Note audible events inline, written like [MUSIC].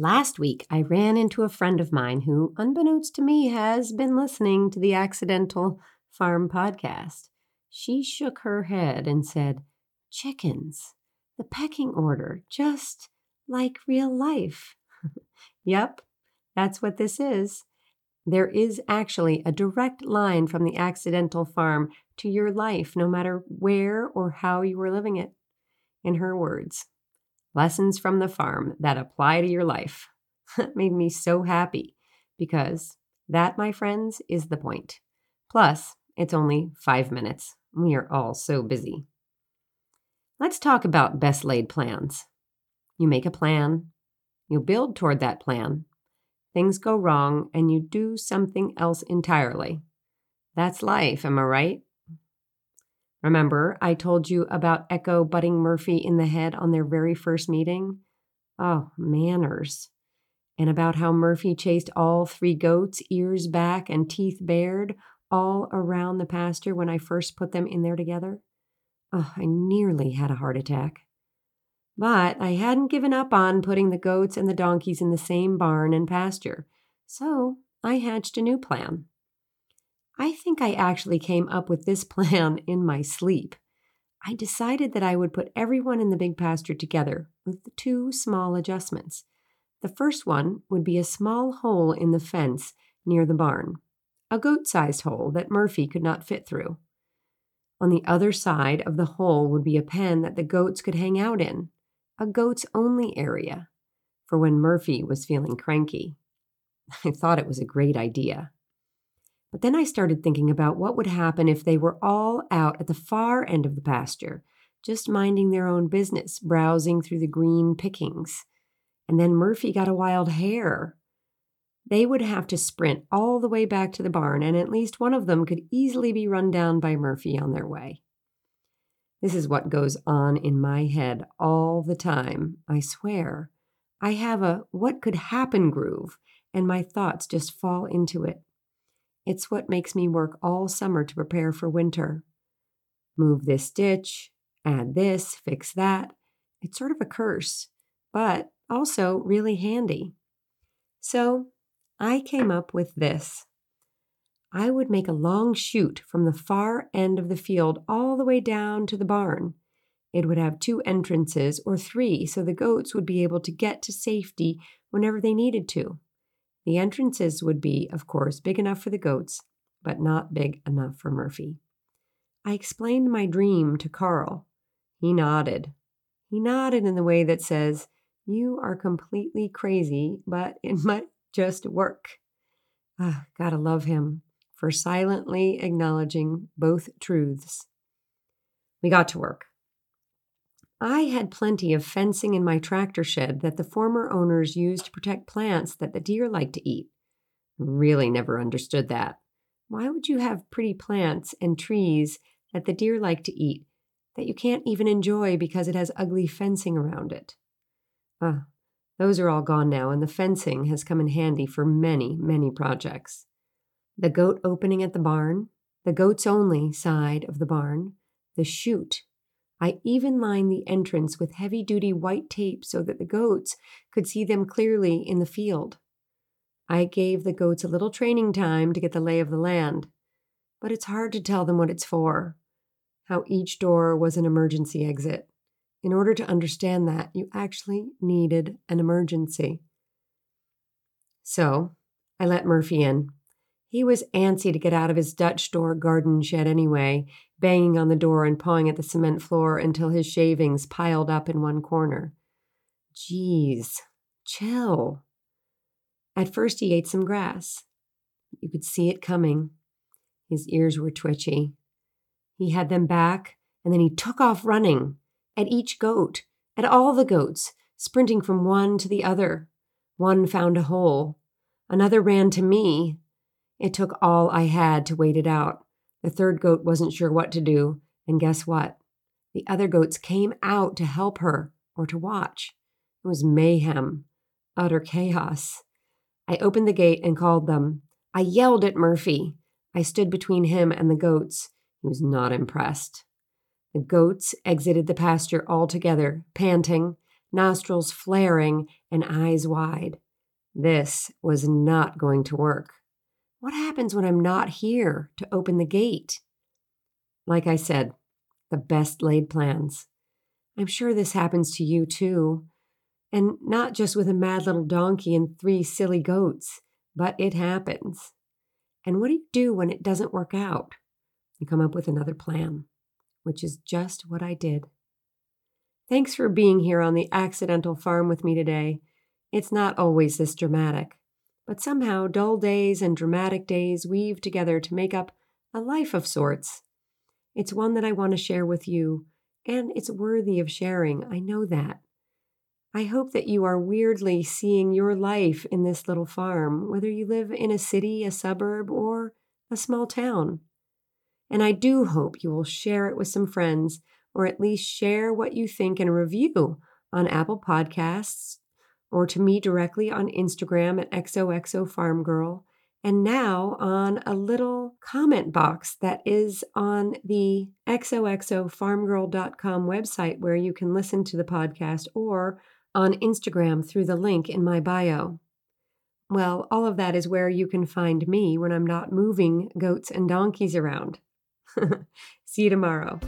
Last week, I ran into a friend of mine who, unbeknownst to me, has been listening to the Accidental Farm podcast. She shook her head and said, Chickens, the pecking order, just like real life. [LAUGHS] yep, that's what this is. There is actually a direct line from the accidental farm to your life, no matter where or how you were living it. In her words, lessons from the farm that apply to your life. That [LAUGHS] made me so happy because that, my friends, is the point. Plus, it's only five minutes. We are all so busy. Let's talk about best laid plans. You make a plan, you build toward that plan, things go wrong, and you do something else entirely. That's life, am I right? Remember, I told you about Echo butting Murphy in the head on their very first meeting? Oh, manners. And about how Murphy chased all three goats, ears back and teeth bared, all around the pasture when I first put them in there together? Oh, I nearly had a heart attack. But I hadn't given up on putting the goats and the donkeys in the same barn and pasture, so I hatched a new plan. I think I actually came up with this [LAUGHS] plan in my sleep. I decided that I would put everyone in the big pasture together with two small adjustments. The first one would be a small hole in the fence near the barn, a goat sized hole that Murphy could not fit through. On the other side of the hole would be a pen that the goats could hang out in, a goats only area, for when Murphy was feeling cranky. [LAUGHS] I thought it was a great idea. But then I started thinking about what would happen if they were all out at the far end of the pasture, just minding their own business, browsing through the green pickings. And then Murphy got a wild hare. They would have to sprint all the way back to the barn, and at least one of them could easily be run down by Murphy on their way. This is what goes on in my head all the time, I swear. I have a what could happen groove, and my thoughts just fall into it. It's what makes me work all summer to prepare for winter. Move this ditch, add this, fix that. It's sort of a curse, but also really handy. So I came up with this. I would make a long chute from the far end of the field all the way down to the barn. It would have two entrances or three, so the goats would be able to get to safety whenever they needed to. The entrances would be, of course, big enough for the goats, but not big enough for Murphy. I explained my dream to Carl. He nodded. He nodded in the way that says, You are completely crazy, but it [LAUGHS] might just work. Ah, gotta love him for silently acknowledging both truths. We got to work. I had plenty of fencing in my tractor shed that the former owners used to protect plants that the deer like to eat. Really never understood that. Why would you have pretty plants and trees that the deer like to eat that you can't even enjoy because it has ugly fencing around it? Ah, those are all gone now, and the fencing has come in handy for many, many projects. The goat opening at the barn, the goats only side of the barn, the chute I even lined the entrance with heavy duty white tape so that the goats could see them clearly in the field. I gave the goats a little training time to get the lay of the land, but it's hard to tell them what it's for, how each door was an emergency exit. In order to understand that, you actually needed an emergency. So I let Murphy in. He was antsy to get out of his Dutch door garden shed anyway, banging on the door and pawing at the cement floor until his shavings piled up in one corner. Geez, chill. At first, he ate some grass. You could see it coming. His ears were twitchy. He had them back, and then he took off running at each goat, at all the goats, sprinting from one to the other. One found a hole. Another ran to me, it took all I had to wait it out. The third goat wasn't sure what to do, and guess what? The other goats came out to help her or to watch. It was mayhem, utter chaos. I opened the gate and called them. I yelled at Murphy. I stood between him and the goats. He was not impressed. The goats exited the pasture altogether, panting, nostrils flaring and eyes wide. This was not going to work. What happens when I'm not here to open the gate? Like I said, the best laid plans. I'm sure this happens to you too. And not just with a mad little donkey and three silly goats, but it happens. And what do you do when it doesn't work out? You come up with another plan, which is just what I did. Thanks for being here on the accidental farm with me today. It's not always this dramatic, but somehow dull days and dramatic days weave together to make up a life of sorts. It's one that I want to share with you, and it's worthy of sharing. I know that. I hope that you are weirdly seeing your life in this little farm, whether you live in a city, a suburb, or a small town. And I do hope you will share it with some friends, or at least share what you think in a review on Apple Podcasts or to me directly on Instagram at XOXOFarmGirl, and now on a little comment box that is on the XOXOFarmGirl.com website where you can listen to the podcast or on Instagram through the link in my bio. Well, all of that is where you can find me when I'm not moving goats and donkeys around. [LAUGHS] See you tomorrow.